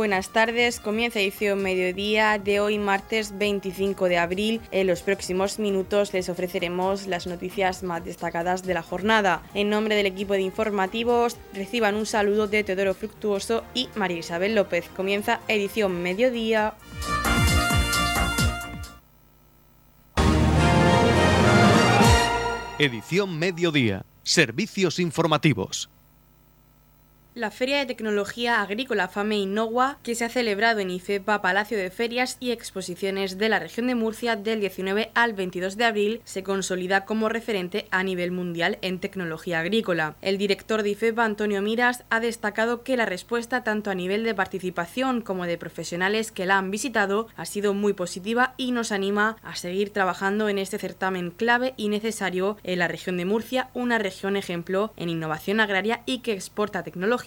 buenas tardes. Comienza edición mediodía de hoy, martes 25 de abril. En los próximos minutos les ofreceremos las noticias más destacadas de la jornada. En nombre del equipo de informativos, reciban un saludo de Teodoro Fructuoso y María Isabel López. Comienza edición mediodía. Edición mediodía. Servicios informativos. La Feria de Tecnología Agrícola FAME Innova, que se ha celebrado en IFEPA Palacio de Ferias y Exposiciones de la región de Murcia del 19 al 22 de abril, se consolida como referente a nivel mundial en tecnología agrícola. El director de IFEPA, Antonio Miras, ha destacado que la respuesta tanto a nivel de participación como de profesionales que la han visitado ha sido muy positiva y nos anima a seguir trabajando en este certamen clave y necesario en la región de Murcia, una región ejemplo en innovación agraria y que exporta tecnología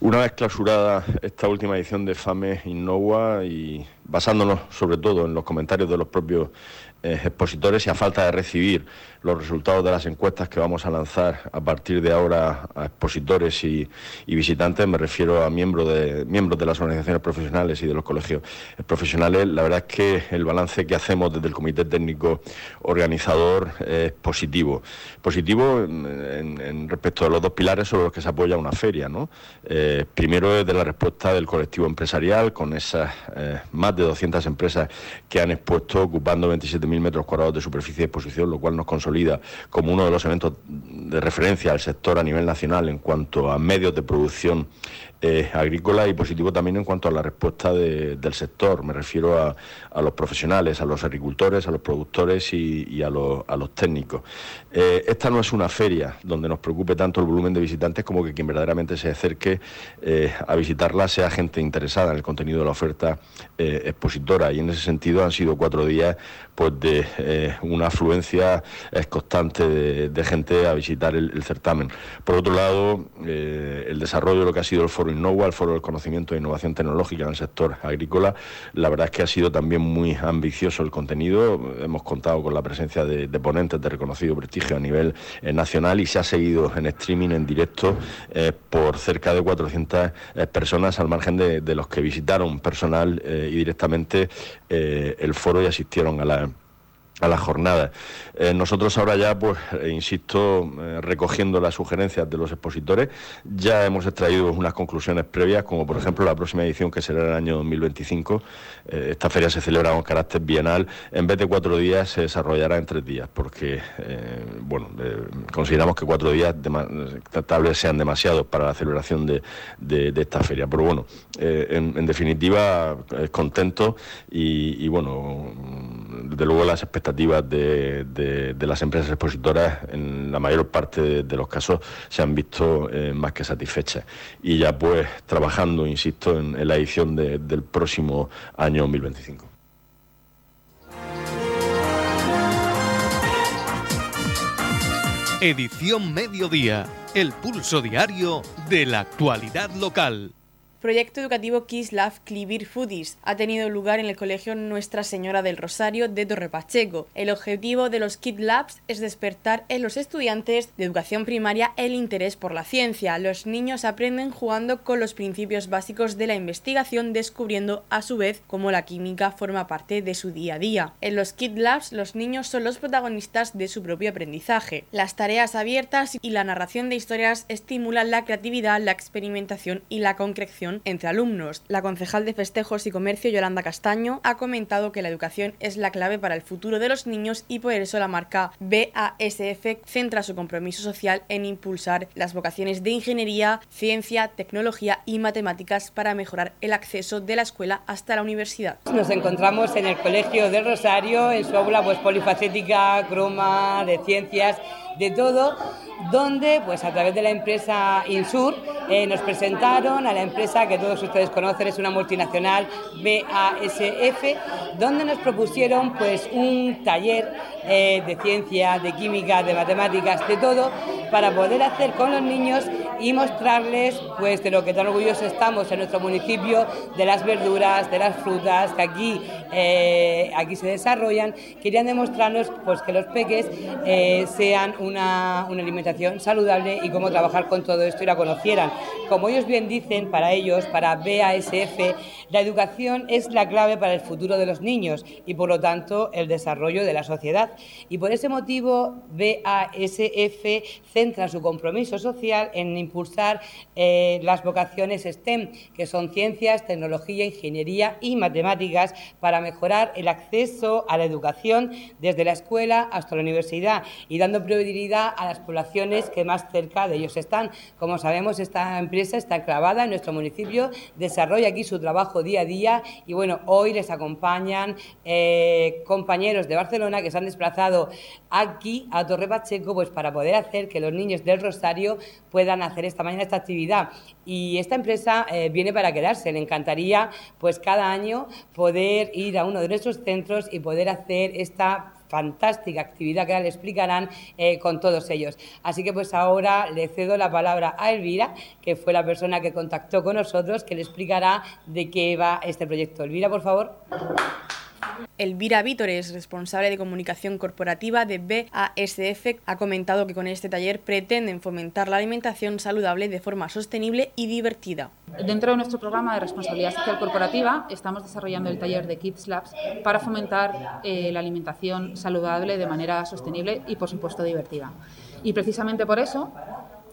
Una vez clausurada esta última edición de FAME Innova y basándonos sobre todo en los comentarios de los propios eh, expositores y a falta de recibir los resultados de las encuestas que vamos a lanzar a partir de ahora a expositores y, visitantes, me refiero a miembros de, miembros de las organizaciones profesionales y de los colegios profesionales, la verdad es que el balance que hacemos desde el Comité Técnico Organizador es positivo. Positivo en, respecto a los dos pilares sobre los que se apoya una feria. ¿no? Eh, primero es de la respuesta del colectivo empresarial, con esas eh, más de 200 empresas que han expuesto ocupando 27.000 metros cuadrados de superficie de exposición, lo cual nos consolida como uno de los eventos de referencia al sector a nivel nacional en cuanto a medios de producción eh, agrícola y positivo también en cuanto a la respuesta del sector. Me refiero a, los profesionales, a los agricultores, a los productores y, a, los, técnicos. Eh, esta no es una feria donde nos preocupe tanto el volumen de visitantes como que quien verdaderamente se acerque eh, a visitarla sea gente interesada en el contenido de la oferta expositora. Y en ese sentido han sido cuatro días pues de una afluencia constante de, gente a visitar el, certamen. Por otro lado, el desarrollo de lo que ha sido el foro Innova, el Foro del Conocimiento e Innovación Tecnológica en el sector agrícola. La verdad es que ha sido también muy ambicioso el contenido. Hemos contado con la presencia de, ponentes de reconocido prestigio a nivel eh, nacional y se ha seguido en streaming, en directo, eh, por cerca de 400 eh, personas, al margen de, los que visitaron personal y directamente el foro y asistieron a la a la jornada. Eh, nosotros ahora ya, pues, eh, insisto, eh, recogiendo las sugerencias de los expositores, ya hemos extraído unas conclusiones previas, como por ejemplo la próxima edición que será en el año 2025. esta feria se celebra con carácter bienal. En vez de cuatro días se desarrollará en tres días, porque, bueno, consideramos que cuatro días tal sean demasiados para la celebración de, esta feria. Pero bueno, en, definitiva, contento y bueno, desde luego las expectativas de, las empresas expositoras en la mayor parte de, los casos se han visto eh, más que satisfechas. Y ya pues trabajando, insisto, en, la edición del próximo año 2025. Edición Mediodía, el pulso diario de la actualidad local proyecto educativo Kiss Love Clivir Foodies ha tenido lugar en el Colegio Nuestra Señora del Rosario de Torre Pacheco. El objetivo de los Kid Labs es despertar en los estudiantes de educación primaria el interés por la ciencia. Los niños aprenden jugando con los principios básicos de la investigación, descubriendo a su vez cómo la química forma parte de su día a día. En los Kid Labs los niños son los protagonistas de su propio aprendizaje. Las tareas abiertas y la narración de historias estimulan la creatividad, la experimentación y la concreción entre alumnos. La concejal de Festejos y Comercio, Yolanda Castaño, ha comentado que la educación es la clave para el futuro de los niños y por eso la marca BASF centra su compromiso social en impulsar las vocaciones de ingeniería, ciencia, tecnología y matemáticas para mejorar el acceso de la escuela hasta la universidad. Nos encontramos en el Colegio del Rosario, en su aula pues, polifacética, croma, de ciencias, de todo donde pues a través de la empresa Insur eh, nos presentaron a la empresa que todos ustedes conocen, es una multinacional BASF, donde nos propusieron pues un taller eh, de ciencia, de química, de matemáticas, de todo, para poder hacer con los niños y mostrarles pues de lo que tan orgullosos estamos en nuestro municipio, de las verduras, de las frutas que aquí, eh, aquí se desarrollan. Querían demostrarnos pues que los peques eh, sean una, una alimentación saludable y cómo trabajar con todo esto y la conocieran. Como ellos bien dicen, para ellos, para BASF, la educación es la clave para el futuro de los niños y por lo tanto el desarrollo de la sociedad. Y por ese motivo BASF centra su compromiso social en impulsar eh, las vocaciones STEM, que son ciencias, tecnología, ingeniería y matemáticas, para mejorar el acceso a la educación desde la escuela hasta la universidad y dando prioridad a las poblaciones que más cerca de ellos están. Como sabemos, esta empresa está clavada en nuestro municipio, desarrolla aquí su trabajo día a día y bueno, hoy les acompañan eh, compañeros de Barcelona que se han desplazado aquí a Torre Pacheco pues para poder hacer que los niños del Rosario puedan hacer esta mañana esta actividad. Y esta empresa eh, viene para quedarse. Le encantaría pues cada año poder ir a uno de nuestros centros y poder hacer esta fantástica actividad que ahora le explicarán eh, con todos ellos. Así que pues ahora le cedo la palabra a Elvira, que fue la persona que contactó con nosotros, que le explicará de qué va este proyecto. Elvira, por favor. Elvira Vítores, responsable de comunicación corporativa de BASF, ha comentado que con este taller pretenden fomentar la alimentación saludable de forma sostenible y divertida. Dentro de nuestro programa de responsabilidad social corporativa estamos desarrollando el taller de Kids Labs para fomentar eh, la alimentación saludable de manera sostenible y, por supuesto, divertida. Y precisamente por eso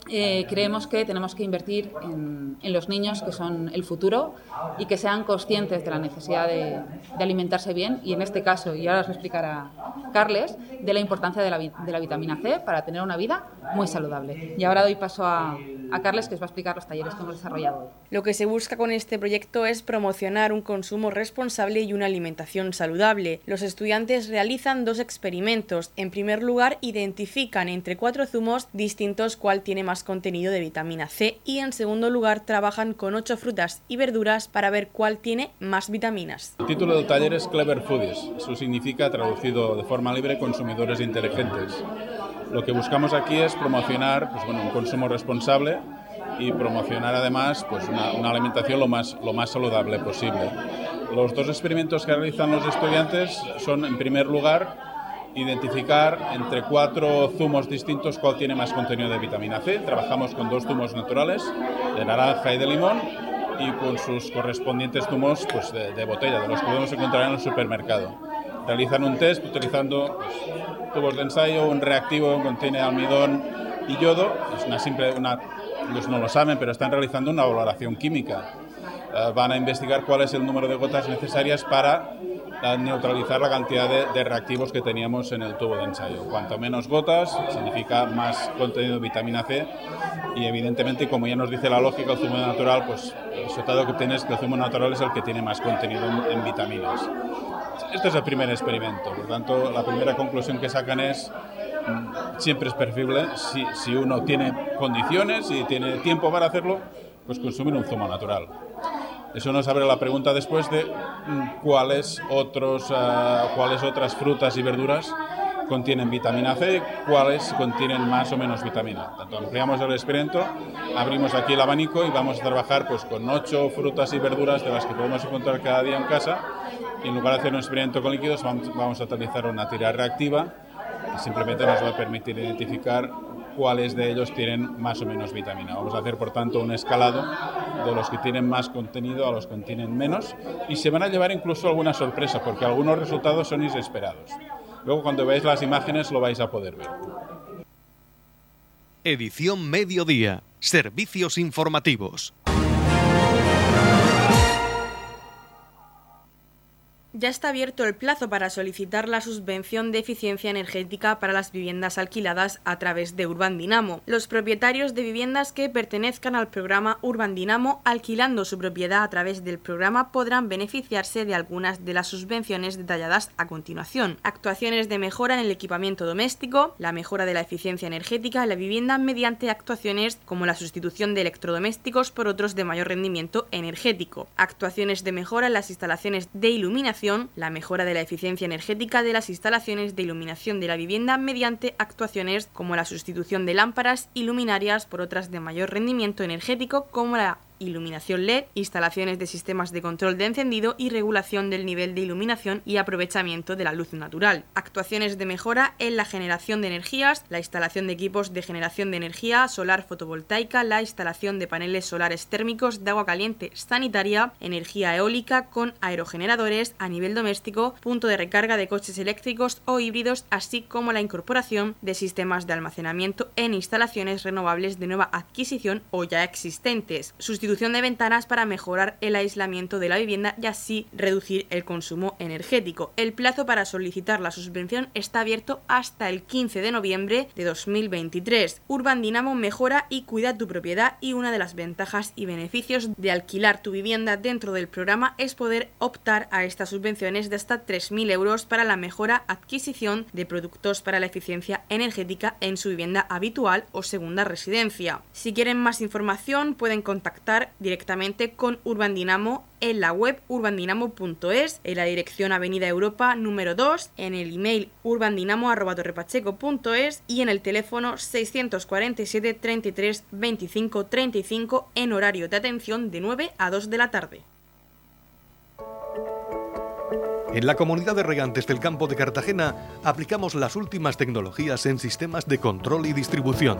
eh, creemos que tenemos que invertir en, los niños que son el futuro y que sean conscientes de la necesidad de, alimentarse bien y en este caso, y ahora os lo explicará Carles, de la importancia de la, de la vitamina C para tener una vida muy saludable. Y ahora doy paso a, a Carles que os va a explicar los talleres que hemos desarrollado hoy. Lo que se busca con este proyecto es promocionar un consumo responsable y una alimentación saludable. Los estudiantes realizan dos experimentos. En primer lugar, identifican entre cuatro zumos distintos cuál tiene más contenido de vitamina C y en segundo lugar trabajan con ocho frutas y verduras para ver cuál tiene más vitaminas. El título del taller es Clever Foodies. Eso significa, traducido de forma libre, consumidores inteligentes. Lo que buscamos aquí es promocionar pues, bueno, un consumo responsable y promocionar además pues, una, alimentación lo más, lo más saludable posible. Los dos experimentos que realizan los estudiantes son, en primer lugar, identificar entre cuatro zumos distintos cuál tiene más contenido de vitamina C. Trabajamos con dos zumos naturales, de naranja y de limón, y con sus correspondientes zumos pues, de, botella, de los que podemos encontrar en el supermercado. Realizan un test utilizando pues, tubos de ensayo, un reactivo que contiene almidón y yodo. Es una simple, una, ellos no lo saben, pero están realizando una valoración química. Eh, van a investigar cuál es el número de gotas necesarias para a neutralizar la cantidad de, reactivos que teníamos en el tubo de ensayo. Cuanto menos gotas significa más contenido de vitamina C y evidentemente, como ya nos dice la lógica, el zumo natural, pues el resultado que obtienes es que el zumo natural es el que tiene más contenido en, vitaminas. Este es el primer experimento, por tanto, la primera conclusión que sacan es mm, siempre es preferible si, si uno tiene condiciones y tiene tiempo para hacerlo, pues consumir un zumo natural. Eso nos abre la pregunta después de mm, cuáles, otros, ah, cuáles otras frutas y verduras contienen vitamina C, cuáles contienen más o menos vitamina. Tanto ampliamos el experimento, abrimos aquí el abanico y vamos a trabajar pues, con ocho frutas y verduras de las que podemos encontrar cada día en casa. Y en lugar de hacer un experimento con líquidos, vamos a utilizar una tira reactiva que simplemente nos va a permitir identificar cuáles de ellos tienen más o menos vitamina. Vamos a hacer, por tanto, un escalado de los que tienen más contenido a los que tienen menos y se van a llevar incluso alguna sorpresa porque algunos resultados son inesperados. Luego, cuando veáis las imágenes, lo vais a poder ver. Edición Mediodía. Servicios informativos. Ya está abierto el plazo para solicitar la subvención de eficiencia energética para las viviendas alquiladas a través de Urban Dinamo. Los propietarios de viviendas que pertenezcan al programa Urban Dinamo alquilando su propiedad a través del programa podrán beneficiarse de algunas de las subvenciones detalladas a continuación. Actuaciones de mejora en el equipamiento doméstico, la mejora de la eficiencia energética en la vivienda mediante actuaciones como la sustitución de electrodomésticos por otros de mayor rendimiento energético. Actuaciones de mejora en las instalaciones de iluminación la mejora de la eficiencia energética de las instalaciones de iluminación de la vivienda mediante actuaciones como la sustitución de lámparas y luminarias por otras de mayor rendimiento energético como la iluminación LED, instalaciones de sistemas de control de encendido y regulación del nivel de iluminación y aprovechamiento de la luz natural. Actuaciones de mejora en la generación de energías, la instalación de equipos de generación de energía solar fotovoltaica, la instalación de paneles solares térmicos de agua caliente sanitaria, energía eólica con aerogeneradores a nivel doméstico, punto de recarga de coches eléctricos o híbridos, así como la incorporación de sistemas de almacenamiento en instalaciones renovables de nueva adquisición o ya existentes de ventanas para mejorar el aislamiento de la vivienda y así reducir el consumo energético. El plazo para solicitar la subvención está abierto hasta el 15 de noviembre de 2023. Urban Dinamo mejora y cuida tu propiedad y una de las ventajas y beneficios de alquilar tu vivienda dentro del programa es poder optar a estas subvenciones de hasta 3.000 euros para la mejora adquisición de productos para la eficiencia energética en su vivienda habitual o segunda residencia. Si quieren más información pueden contactar directamente con Urban Dinamo en la web urbandinamo.es, en la dirección Avenida Europa número 2, en el email urbandinamo.torrepacheco.es y en el teléfono 647 33 25 35 en horario de atención de 9 a 2 de la tarde. En la comunidad de regantes del campo de Cartagena aplicamos las últimas tecnologías en sistemas de control y distribución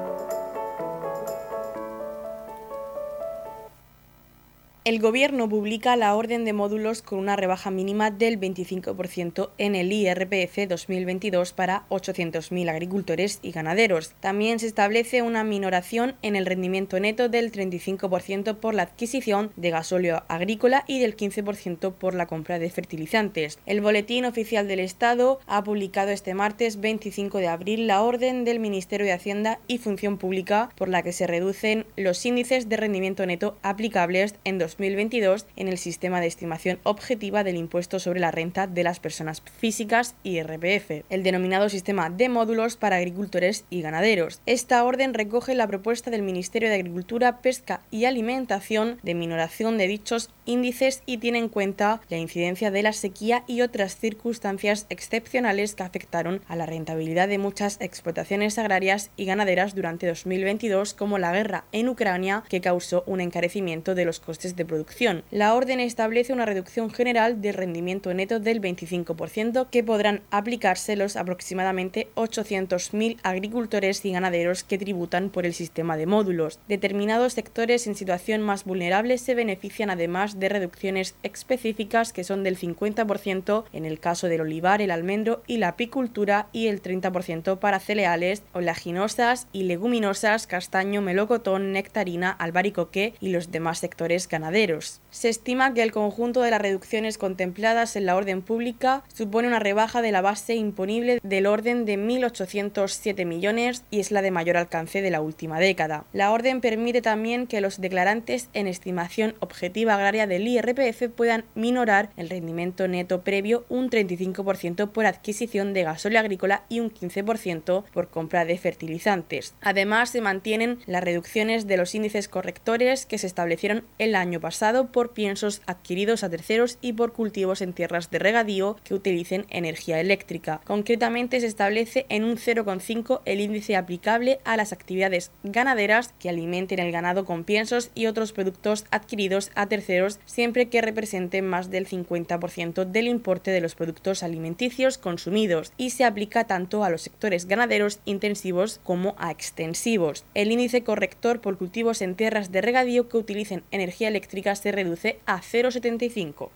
El Gobierno publica la orden de módulos con una rebaja mínima del 25% en el IRPF 2022 para 800.000 agricultores y ganaderos. También se establece una minoración en el rendimiento neto del 35% por la adquisición de gasóleo agrícola y del 15% por la compra de fertilizantes. El Boletín Oficial del Estado ha publicado este martes 25 de abril la orden del Ministerio de Hacienda y Función Pública por la que se reducen los índices de rendimiento neto aplicables en dos 2022 en el sistema de estimación objetiva del impuesto sobre la renta de las personas físicas IRPF, el denominado sistema de módulos para agricultores y ganaderos. Esta orden recoge la propuesta del Ministerio de Agricultura, Pesca y Alimentación de minoración de dichos índices y tiene en cuenta la incidencia de la sequía y otras circunstancias excepcionales que afectaron a la rentabilidad de muchas explotaciones agrarias y ganaderas durante 2022, como la guerra en Ucrania, que causó un encarecimiento de los costes de producción. La orden establece una reducción general del rendimiento neto del 25% que podrán aplicarse los aproximadamente 800.000 agricultores y ganaderos que tributan por el sistema de módulos. Determinados sectores en situación más vulnerable se benefician además de reducciones específicas que son del 50% en el caso del olivar, el almendro y la apicultura y el 30% para cereales, oleaginosas y leguminosas, castaño, melocotón, nectarina, albaricoque y los demás sectores ganaderos se estima que el conjunto de las reducciones contempladas en la orden pública supone una rebaja de la base imponible del orden de 1.807 millones y es la de mayor alcance de la última década. La orden permite también que los declarantes en estimación objetiva agraria del IRPF puedan minorar el rendimiento neto previo un 35% por adquisición de gasóleo agrícola y un 15% por compra de fertilizantes. Además, se mantienen las reducciones de los índices correctores que se establecieron el año pasado por piensos adquiridos a terceros y por cultivos en tierras de regadío que utilicen energía eléctrica. Concretamente se establece en un 0,5 el índice aplicable a las actividades ganaderas que alimenten el ganado con piensos y otros productos adquiridos a terceros siempre que representen más del 50% del importe de los productos alimenticios consumidos y se aplica tanto a los sectores ganaderos intensivos como a extensivos. El índice corrector por cultivos en tierras de regadío que utilicen energía eléctrica se reduce a 0,75.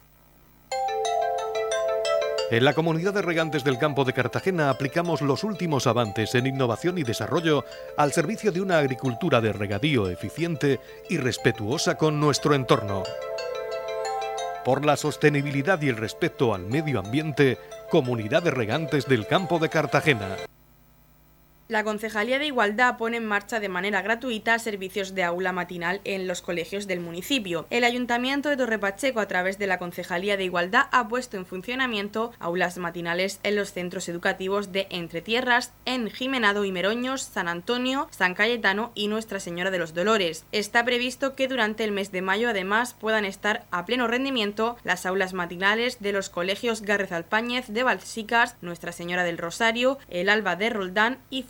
En la comunidad de regantes del campo de Cartagena aplicamos los últimos avances en innovación y desarrollo al servicio de una agricultura de regadío eficiente y respetuosa con nuestro entorno. Por la sostenibilidad y el respeto al medio ambiente, Comunidad de Regantes del Campo de Cartagena. La Concejalía de Igualdad pone en marcha de manera gratuita servicios de aula matinal en los colegios del municipio. El Ayuntamiento de Torrepacheco, a través de la Concejalía de Igualdad, ha puesto en funcionamiento aulas matinales en los centros educativos de Entretierras, en Jimenado y Meroños, San Antonio, San Cayetano y Nuestra Señora de los Dolores. Está previsto que durante el mes de mayo, además, puedan estar a pleno rendimiento las aulas matinales de los colegios Gárrez Alpáñez de Balsicas, Nuestra Señora del Rosario, el Alba de Roldán y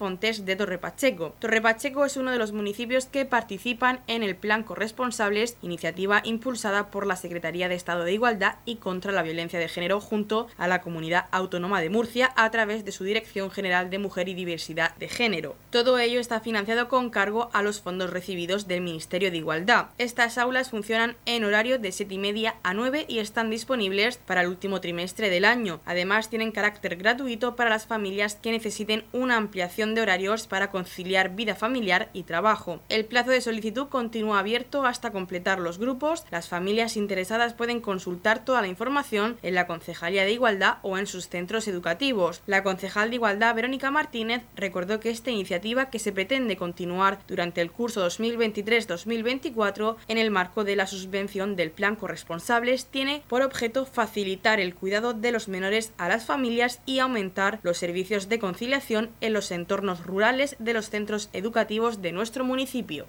Torre Pacheco. Torre Pacheco es uno de los municipios que participan en el Plan Corresponsables, iniciativa impulsada por la Secretaría de Estado de Igualdad y contra la Violencia de Género junto a la Comunidad Autónoma de Murcia a través de su Dirección General de Mujer y Diversidad de Género. Todo ello está financiado con cargo a los fondos recibidos del Ministerio de Igualdad. Estas aulas funcionan en horario de 7 y media a 9 y están disponibles para el último trimestre del año. Además, tienen carácter gratuito para las familias que necesiten una ampliación de horarios para conciliar vida familiar y trabajo. El plazo de solicitud continúa abierto hasta completar los grupos. Las familias interesadas pueden consultar toda la información en la Concejalía de Igualdad o en sus centros educativos. La concejal de Igualdad, Verónica Martínez, recordó que esta iniciativa, que se pretende continuar durante el curso 2023-2024 en el marco de la subvención del Plan Corresponsables, tiene por objeto facilitar el cuidado de los menores a las familias y aumentar los servicios de conciliación en los entornos rurales de los centros educativos de nuestro municipio.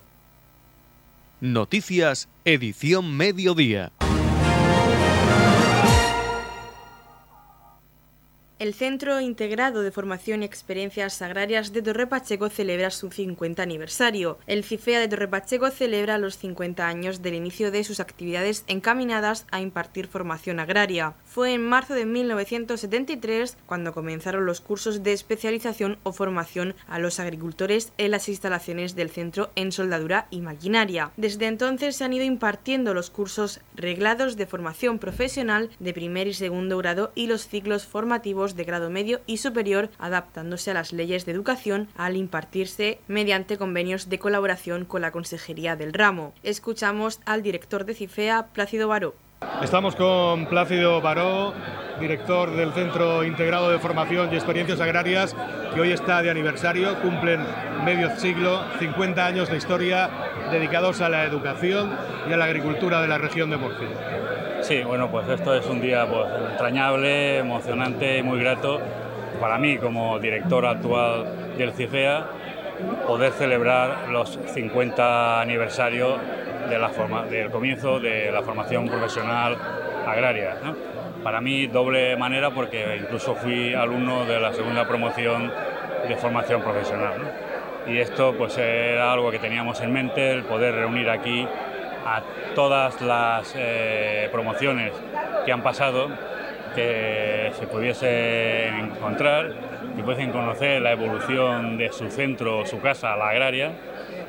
Noticias, edición mediodía. El Centro Integrado de Formación y Experiencias Agrarias de Torre Pacheco celebra su 50 aniversario. El CIFEA de Torre Pacheco celebra los 50 años del inicio de sus actividades encaminadas a impartir formación agraria. Fue en marzo de 1973 cuando comenzaron los cursos de especialización o formación a los agricultores en las instalaciones del centro en soldadura y maquinaria. Desde entonces se han ido impartiendo los cursos reglados de formación profesional de primer y segundo grado y los ciclos formativos de grado medio y superior, adaptándose a las leyes de educación al impartirse mediante convenios de colaboración con la Consejería del Ramo. Escuchamos al director de CIFEA, Plácido Baró. Estamos con Plácido Baró, director del Centro Integrado de Formación y Experiencias Agrarias, que hoy está de aniversario, cumplen medio siglo, 50 años de historia dedicados a la educación y a la agricultura de la región de Murcia. Sí, bueno, pues esto es un día pues, entrañable, emocionante y muy grato para mí como director actual del CIFEA poder celebrar los 50 aniversarios de la forma, del comienzo de la formación profesional agraria. Para mí doble manera porque incluso fui alumno de la segunda promoción de formación profesional. Y esto pues era algo que teníamos en mente, el poder reunir aquí a todas las eh, promociones que han pasado, que se pudiesen encontrar, que pudiesen conocer la evolución de su centro, su casa, la agraria,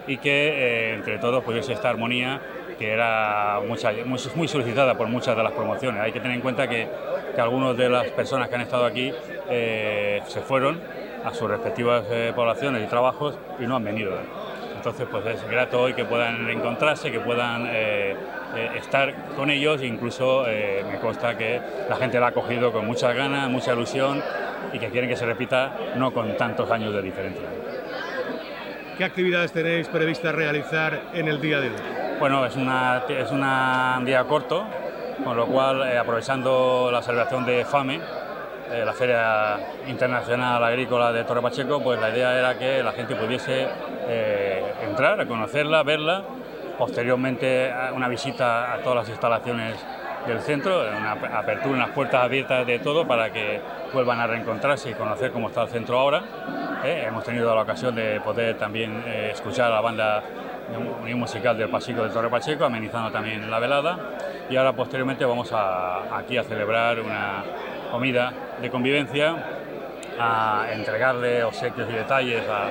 y que eh, entre todos pudiese esta armonía que era mucha, muy, solicitada por muchas de las promociones. Hay que tener en cuenta que, que algunas de las personas que han estado aquí eh, se fueron a sus respectivas poblaciones y trabajos y no han venido. Entonces, pues es grato hoy que puedan encontrarse, que puedan eh, eh, estar con ellos, incluso eh, me consta que la gente la ha acogido con muchas ganas, mucha ilusión y que quieren que se repita no con tantos años de diferencia. ¿Qué actividades tenéis previstas realizar en el día de hoy? Bueno, es, una, es un día corto, con lo cual, aprovechando la celebración de FAME, la Feria Internacional Agrícola de Torre Pacheco, pues la idea era que la gente pudiese entrar, a conocerla, verla, posteriormente una visita a todas las instalaciones del centro, una apertura, unas puertas abiertas de todo para que vuelvan a reencontrarse y conocer cómo está el centro ahora. ¿eh? hemos tenido la ocasión de poder también eh, escuchar a la banda musical del Pasico de Torre Pacheco, amenizando también la velada. Y ahora posteriormente vamos a, aquí a celebrar una comida de convivencia, a entregarle obsequios y detalles a,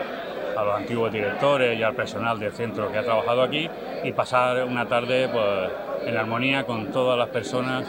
los antiguos directores y al personal del centro que ha trabajado aquí y pasar una tarde pues, en armonía con todas las personas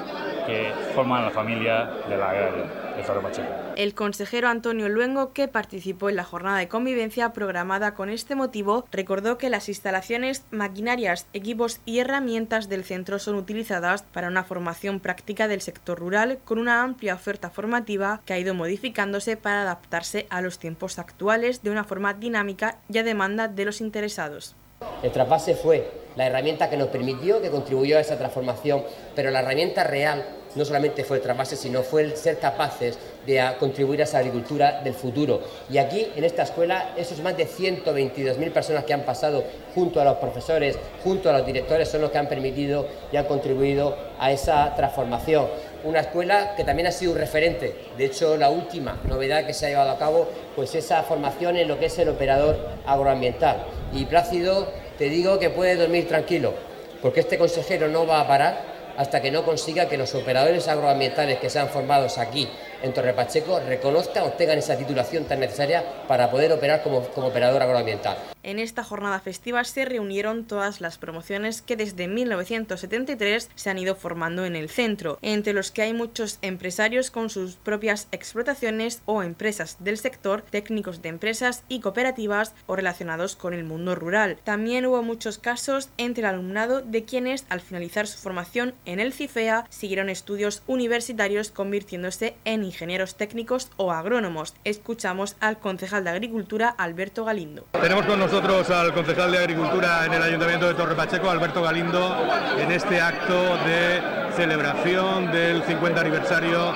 que forman la familia de la agraria de Pacheco. El consejero Antonio Luengo, que participó en la jornada de convivencia programada con este motivo, recordó que las instalaciones, maquinarias, equipos y herramientas del centro son utilizadas para una formación práctica del sector rural con una amplia oferta formativa que ha ido modificándose para adaptarse a los tiempos actuales de una forma dinámica y a demanda de los interesados. El trasvase fue la herramienta que nos permitió, que contribuyó a esa transformación, pero la herramienta real no solamente fue el trasvase, sino fue el ser capaces de contribuir a esa agricultura del futuro. Y aquí, en esta escuela, esos más de 122.000 personas que han pasado junto a los profesores, junto a los directores, son los que han permitido y han contribuido a esa transformación. Una escuela que también ha sido un referente. De hecho, la última novedad que se ha llevado a cabo, pues esa formación en lo que es el operador agroambiental. Y Plácido, te digo que puedes dormir tranquilo, porque este consejero no va a parar hasta que no consiga que los operadores agroambientales que se han formado aquí en Torre Pacheco reconozcan o tengan esa titulación tan necesaria para poder operar como, como operador agroambiental. En esta jornada festiva se reunieron todas las promociones que desde 1973 se han ido formando en el centro, entre los que hay muchos empresarios con sus propias explotaciones o empresas del sector, técnicos de empresas y cooperativas o relacionados con el mundo rural. También hubo muchos casos entre el alumnado de quienes al finalizar su formación en el CIFEA siguieron estudios universitarios convirtiéndose en ingenieros técnicos o agrónomos. Escuchamos al concejal de Agricultura, Alberto Galindo. Tenemos con nosotros al concejal de Agricultura en el Ayuntamiento de Torre Pacheco, Alberto Galindo, en este acto de celebración del 50 aniversario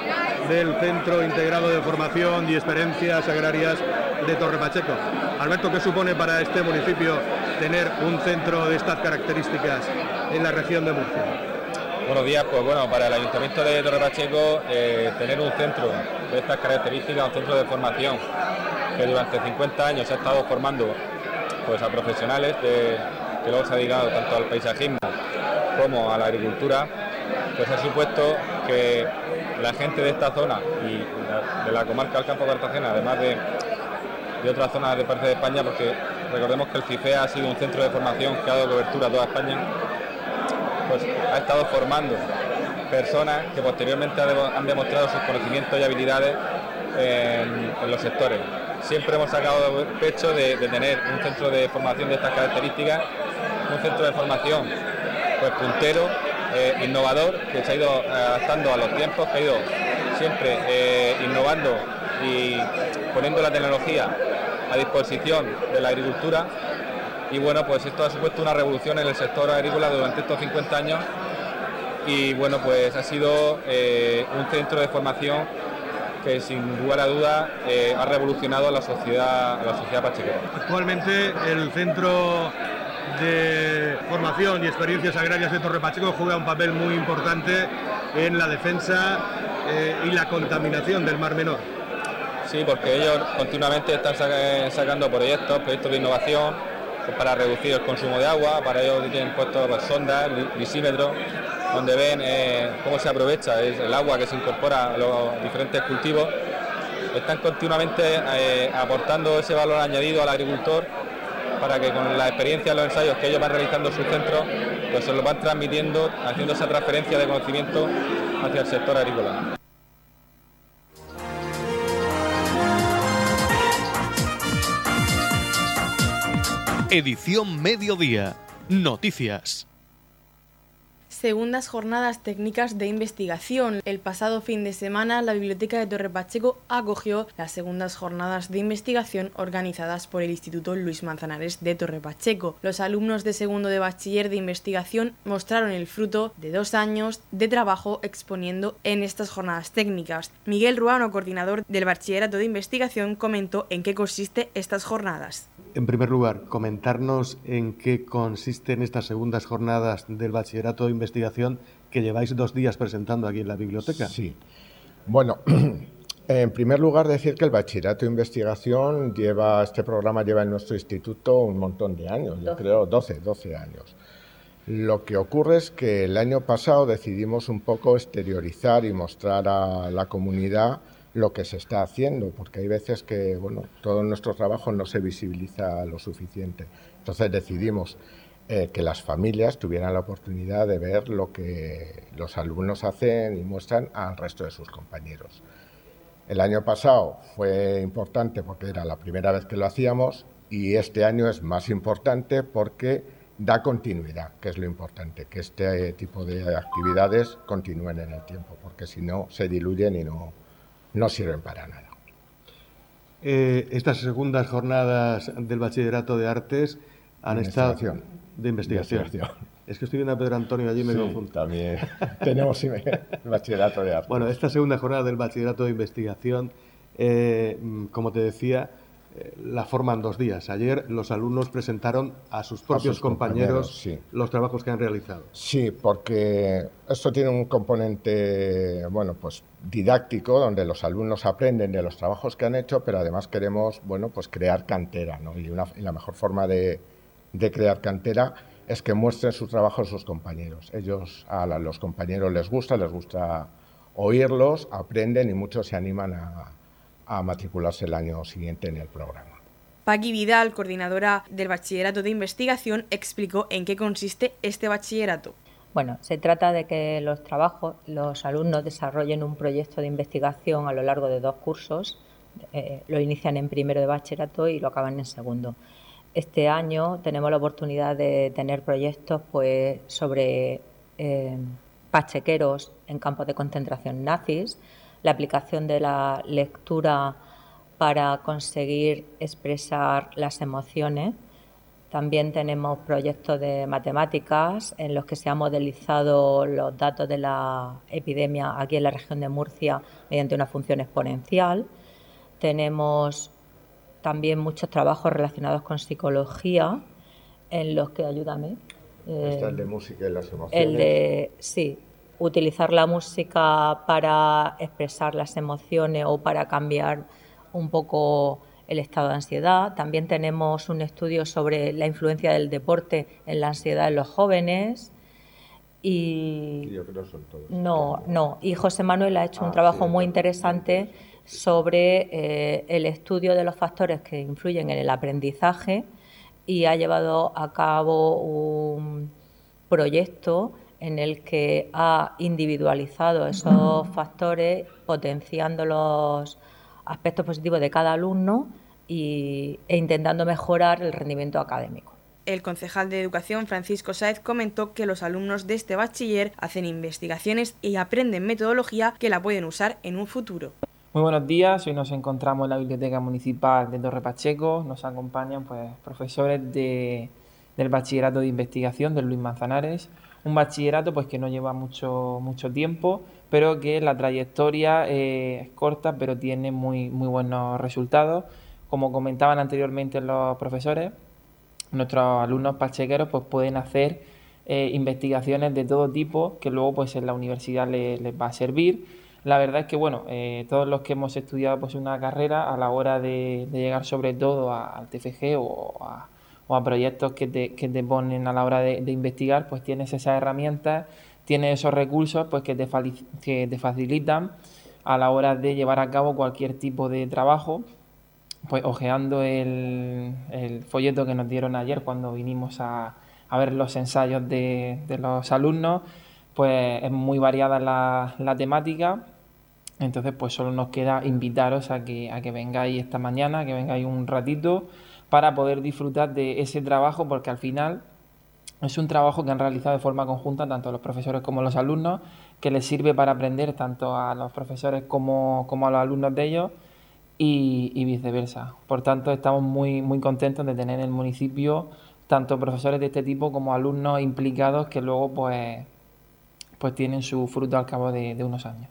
del Centro Integrado de Formación y Experiencias Agrarias de Torre Pacheco. Alberto, ¿qué supone para este municipio tener un centro de estas características en la región de Murcia? Buenos días, pues bueno, para el Ayuntamiento de Torre Pacheco eh, tener un centro de estas características, un centro de formación que durante 50 años se ha estado formando pues, a profesionales que luego se ha dedicado tanto al paisajismo como a la agricultura, pues ha supuesto que la gente de esta zona y de la comarca del Campo de Cartagena, además de, de otras zonas de parte de España, porque recordemos que el CIFEA ha sido un centro de formación que ha dado cobertura a toda España, pues, ha estado formando personas que posteriormente han demostrado sus conocimientos y habilidades en, los sectores. Siempre hemos sacado pecho de, tener un centro de formación de estas características, un centro de formación pues puntero, eh, innovador, que se ha ido adaptando a los tiempos, que ha ido siempre eh, innovando y poniendo la tecnología a disposición de la agricultura y bueno, pues esto ha supuesto una revolución en el sector agrícola durante estos 50 años y bueno, pues ha sido eh, un centro de formación que sin lugar a duda eh, ha revolucionado a la sociedad, a la sociedad pachequera. Actualmente el centro de formación y experiencias agrarias de Torre Pacheco juega un papel muy importante en la defensa eh, y la contaminación del Mar Menor. Sí, porque ellos continuamente están sacando proyectos, proyectos de innovación, para reducir el consumo de agua, para ello tienen puesto pues, sondas, lisímetros, donde ven eh, cómo se aprovecha el agua que se incorpora a los diferentes cultivos. Están continuamente eh, aportando ese valor añadido al agricultor para que con la experiencia, los ensayos que ellos van realizando en sus centros, pues se los van transmitiendo, haciendo esa transferencia de conocimiento hacia el sector agrícola. Edición Mediodía. Noticias segundas jornadas técnicas de investigación. El pasado fin de semana, la Biblioteca de Torre Pacheco acogió las segundas jornadas de investigación organizadas por el Instituto Luis Manzanares de Torre Pacheco. Los alumnos de segundo de bachiller de investigación mostraron el fruto de dos años de trabajo exponiendo en estas jornadas técnicas. Miguel Ruano, coordinador del Bachillerato de Investigación, comentó en qué consiste estas jornadas. En primer lugar, comentarnos en qué consisten estas segundas jornadas del Bachillerato de Investigación que lleváis dos días presentando aquí en la biblioteca. Sí. Bueno, en primer lugar decir que el bachillerato de investigación lleva, este programa lleva en nuestro instituto un montón de años, yo creo 12, 12 años. Lo que ocurre es que el año pasado decidimos un poco exteriorizar y mostrar a la comunidad lo que se está haciendo, porque hay veces que bueno, todo nuestro trabajo no se visibiliza lo suficiente. Entonces decidimos eh, que las familias tuvieran la oportunidad de ver lo que los alumnos hacen y muestran al resto de sus compañeros. El año pasado fue importante porque era la primera vez que lo hacíamos y este año es más importante porque da continuidad, que es lo importante, que este tipo de actividades continúen en el tiempo, porque si no se diluyen y no, no sirven para nada. Eh, estas segundas jornadas del Bachillerato de Artes han estado de investigación. Es que estoy viendo a Pedro Antonio allí me confundo. También tenemos el bachillerato de artes. Bueno, esta segunda jornada del bachillerato de investigación, eh, como te decía, eh, la forman dos días. Ayer los alumnos presentaron a sus propios compañeros, los trabajos que han realizado. Sí, porque esto tiene un componente, bueno, pues didáctico, donde los alumnos aprenden de los trabajos que han hecho, pero además queremos, bueno, pues crear cantera, ¿no? Y, una, y la mejor forma de de crear cantera es que muestren su trabajo a sus compañeros. Ellos, a los compañeros les gusta, les gusta oírlos, aprenden y muchos se animan a, matricularse el año siguiente en el programa. Paqui Vidal, coordinadora del Bachillerato de Investigación, explicó en qué consiste este bachillerato. Bueno, se trata de que los trabajos, los alumnos desarrollen un proyecto de investigación a lo largo de dos cursos. Eh, lo inician en primero de bachillerato y lo acaban en segundo. Este año tenemos la oportunidad de tener proyectos pues, sobre eh, pachequeros en campos de concentración nazis, la aplicación de la lectura para conseguir expresar las emociones. También tenemos proyectos de matemáticas en los que se han modelizado los datos de la epidemia aquí en la región de Murcia mediante una función exponencial. Tenemos también muchos trabajos relacionados con psicología, en los que, ayúdame. Está el de música y las emociones. El de, sí, utilizar la música para expresar las emociones o para cambiar un poco el estado de ansiedad. También tenemos un estudio sobre la influencia del deporte en la ansiedad en los jóvenes. Y yo creo que son todos. No, no. Y José Manuel ha hecho un ah, trabajo muy interesante sobre eh, el estudio de los factores que influyen en el aprendizaje y ha llevado a cabo un proyecto en el que ha individualizado esos factores, potenciando los aspectos positivos de cada alumno e intentando mejorar el rendimiento académico. El concejal de Educación, Francisco Sáez, comentó que los alumnos de este bachiller hacen investigaciones y aprenden metodología que la pueden usar en un futuro. Muy buenos días, hoy nos encontramos en la Biblioteca Municipal de Torre Pacheco, nos acompañan pues, profesores de, del Bachillerato de Investigación de Luis Manzanares, un bachillerato pues, que no lleva mucho, mucho tiempo, pero que la trayectoria eh, es corta, pero tiene muy, muy buenos resultados. Como comentaban anteriormente los profesores, nuestros alumnos pachequeros pues, pueden hacer eh, investigaciones de todo tipo que luego pues, en la universidad les, les va a servir la verdad es que, bueno, eh, todos los que hemos estudiado pues, una carrera, a la hora de, llegar sobre todo al TFG o a, proyectos que te, que te, ponen a la hora de, investigar, pues tienes esas herramientas, tienes esos recursos pues, que, te, que te facilitan a la hora de llevar a cabo cualquier tipo de trabajo. Pues ojeando el, folleto que nos dieron ayer cuando vinimos a, ver los ensayos de, los alumnos, pues es muy variada la, la temática entonces, pues solo nos queda invitaros a que, a que vengáis esta mañana, que vengáis un ratito para poder disfrutar de ese trabajo, porque al final es un trabajo que han realizado de forma conjunta tanto los profesores como los alumnos, que les sirve para aprender tanto a los profesores como, a los alumnos de ellos y, viceversa. Por tanto, estamos muy, muy contentos de tener en el municipio tanto profesores de este tipo como alumnos implicados que luego pues, pues tienen su fruto al cabo de unos años.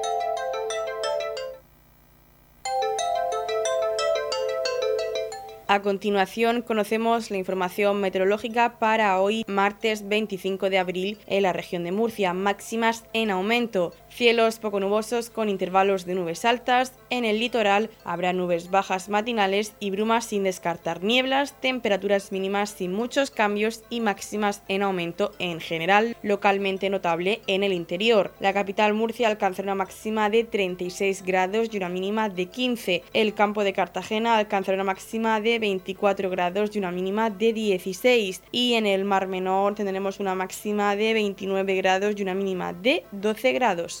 A continuación conocemos la información meteorológica para hoy martes 25 de abril en la región de Murcia, máximas en aumento. Cielos poco nubosos con intervalos de nubes altas. En el litoral habrá nubes bajas matinales y brumas sin descartar nieblas, temperaturas mínimas sin muchos cambios y máximas en aumento en general, localmente notable en el interior. La capital Murcia alcanza una máxima de 36 grados y una mínima de 15. El campo de Cartagena alcanzará una máxima de 24 grados y una mínima de 16. Y en el Mar Menor tendremos una máxima de 29 grados y una mínima de 12 grados.